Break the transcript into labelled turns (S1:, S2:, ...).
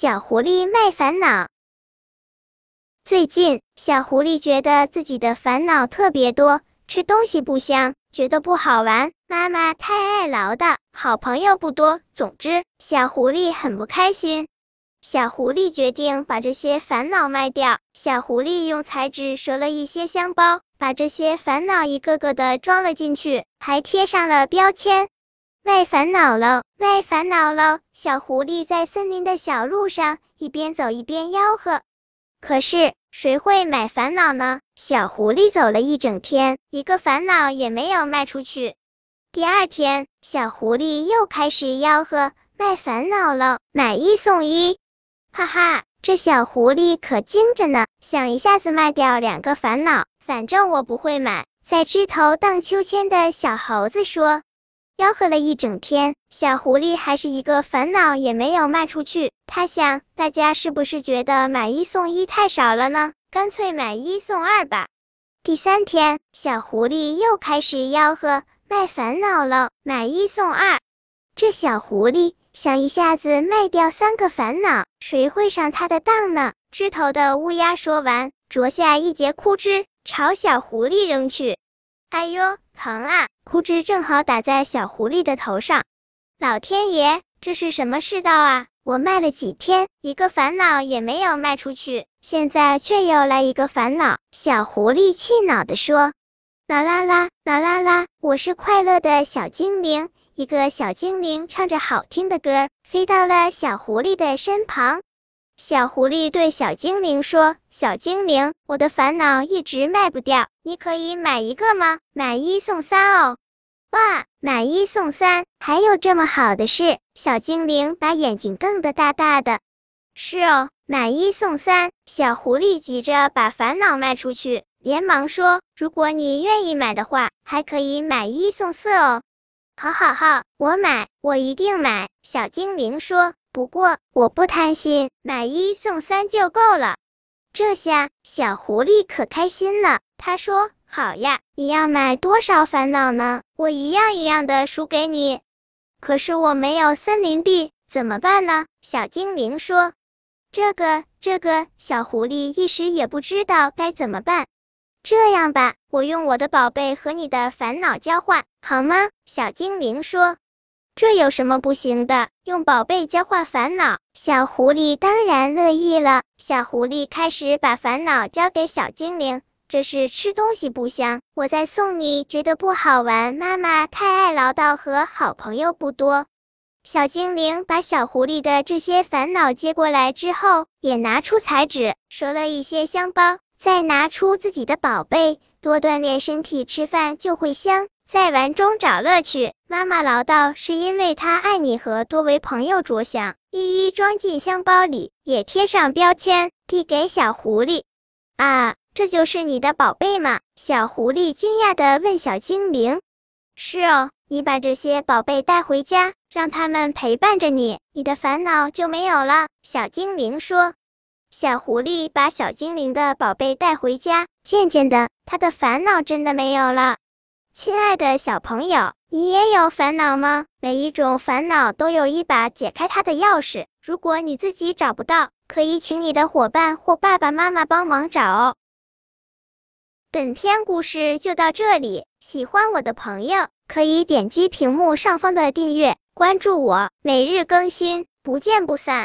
S1: 小狐狸卖烦恼。最近，小狐狸觉得自己的烦恼特别多，吃东西不香，觉得不好玩，妈妈太爱唠叨，好朋友不多，总之，小狐狸很不开心。小狐狸决定把这些烦恼卖掉。小狐狸用彩纸折了一些香包，把这些烦恼一个个的装了进去，还贴上了标签。卖烦恼喽，卖烦恼喽！小狐狸在森林的小路上一边走一边吆喝。可是谁会买烦恼呢？小狐狸走了一整天，一个烦恼也没有卖出去。第二天，小狐狸又开始吆喝卖烦恼了，买一送一。哈哈，这小狐狸可精着呢，想一下子卖掉两个烦恼。反正我不会买。在枝头荡秋千的小猴子说。吆喝了一整天，小狐狸还是一个烦恼也没有卖出去。他想，大家是不是觉得买一送一太少了呢？干脆买一送二吧。第三天，小狐狸又开始吆喝卖烦恼了，买一送二。这小狐狸想一下子卖掉三个烦恼，谁会上他的当呢？枝头的乌鸦说完，啄下一节枯枝，朝小狐狸扔去。哎呦，疼啊！枯枝正好打在小狐狸的头上。老天爷，这是什么世道啊！我卖了几天，一个烦恼也没有卖出去，现在却又来一个烦恼。小狐狸气恼的说：“啦啦啦，啦啦啦，我是快乐的小精灵。”一个小精灵唱着好听的歌，飞到了小狐狸的身旁。小狐狸对小精灵说：“小精灵，我的烦恼一直卖不掉，你可以买一个吗？买一送三哦！”哇，买一送三，还有这么好的事？小精灵把眼睛瞪得大大的。是哦，买一送三。小狐狸急着把烦恼卖出去，连忙说：“如果你愿意买的话，还可以买一送四哦。”好好好，我买，我一定买。小精灵说。不过我不贪心，买一送三就够了。这下小狐狸可开心了，他说：“好呀，你要买多少烦恼呢？我一样一样的数给你。”可是我没有森林币，怎么办呢？小精灵说：“这个，这个。”小狐狸一时也不知道该怎么办。这样吧，我用我的宝贝和你的烦恼交换，好吗？小精灵说。这有什么不行的？用宝贝交换烦恼，小狐狸当然乐意了。小狐狸开始把烦恼交给小精灵。这是吃东西不香，我再送你。觉得不好玩，妈妈太爱唠叨和好朋友不多。小精灵把小狐狸的这些烦恼接过来之后，也拿出彩纸，折了一些香包，再拿出自己的宝贝，多锻炼身体，吃饭就会香。在玩中找乐趣，妈妈唠叨是因为她爱你和多为朋友着想。一一装进香包里，也贴上标签，递给小狐狸。啊，这就是你的宝贝吗？小狐狸惊讶的问小精灵。是哦，你把这些宝贝带回家，让他们陪伴着你，你的烦恼就没有了。小精灵说。小狐狸把小精灵的宝贝带回家，渐渐的，他的烦恼真的没有了。亲爱的小朋友，你也有烦恼吗？每一种烦恼都有一把解开它的钥匙。如果你自己找不到，可以请你的伙伴或爸爸妈妈帮忙找哦。本篇故事就到这里，喜欢我的朋友可以点击屏幕上方的订阅，关注我，每日更新，不见不散。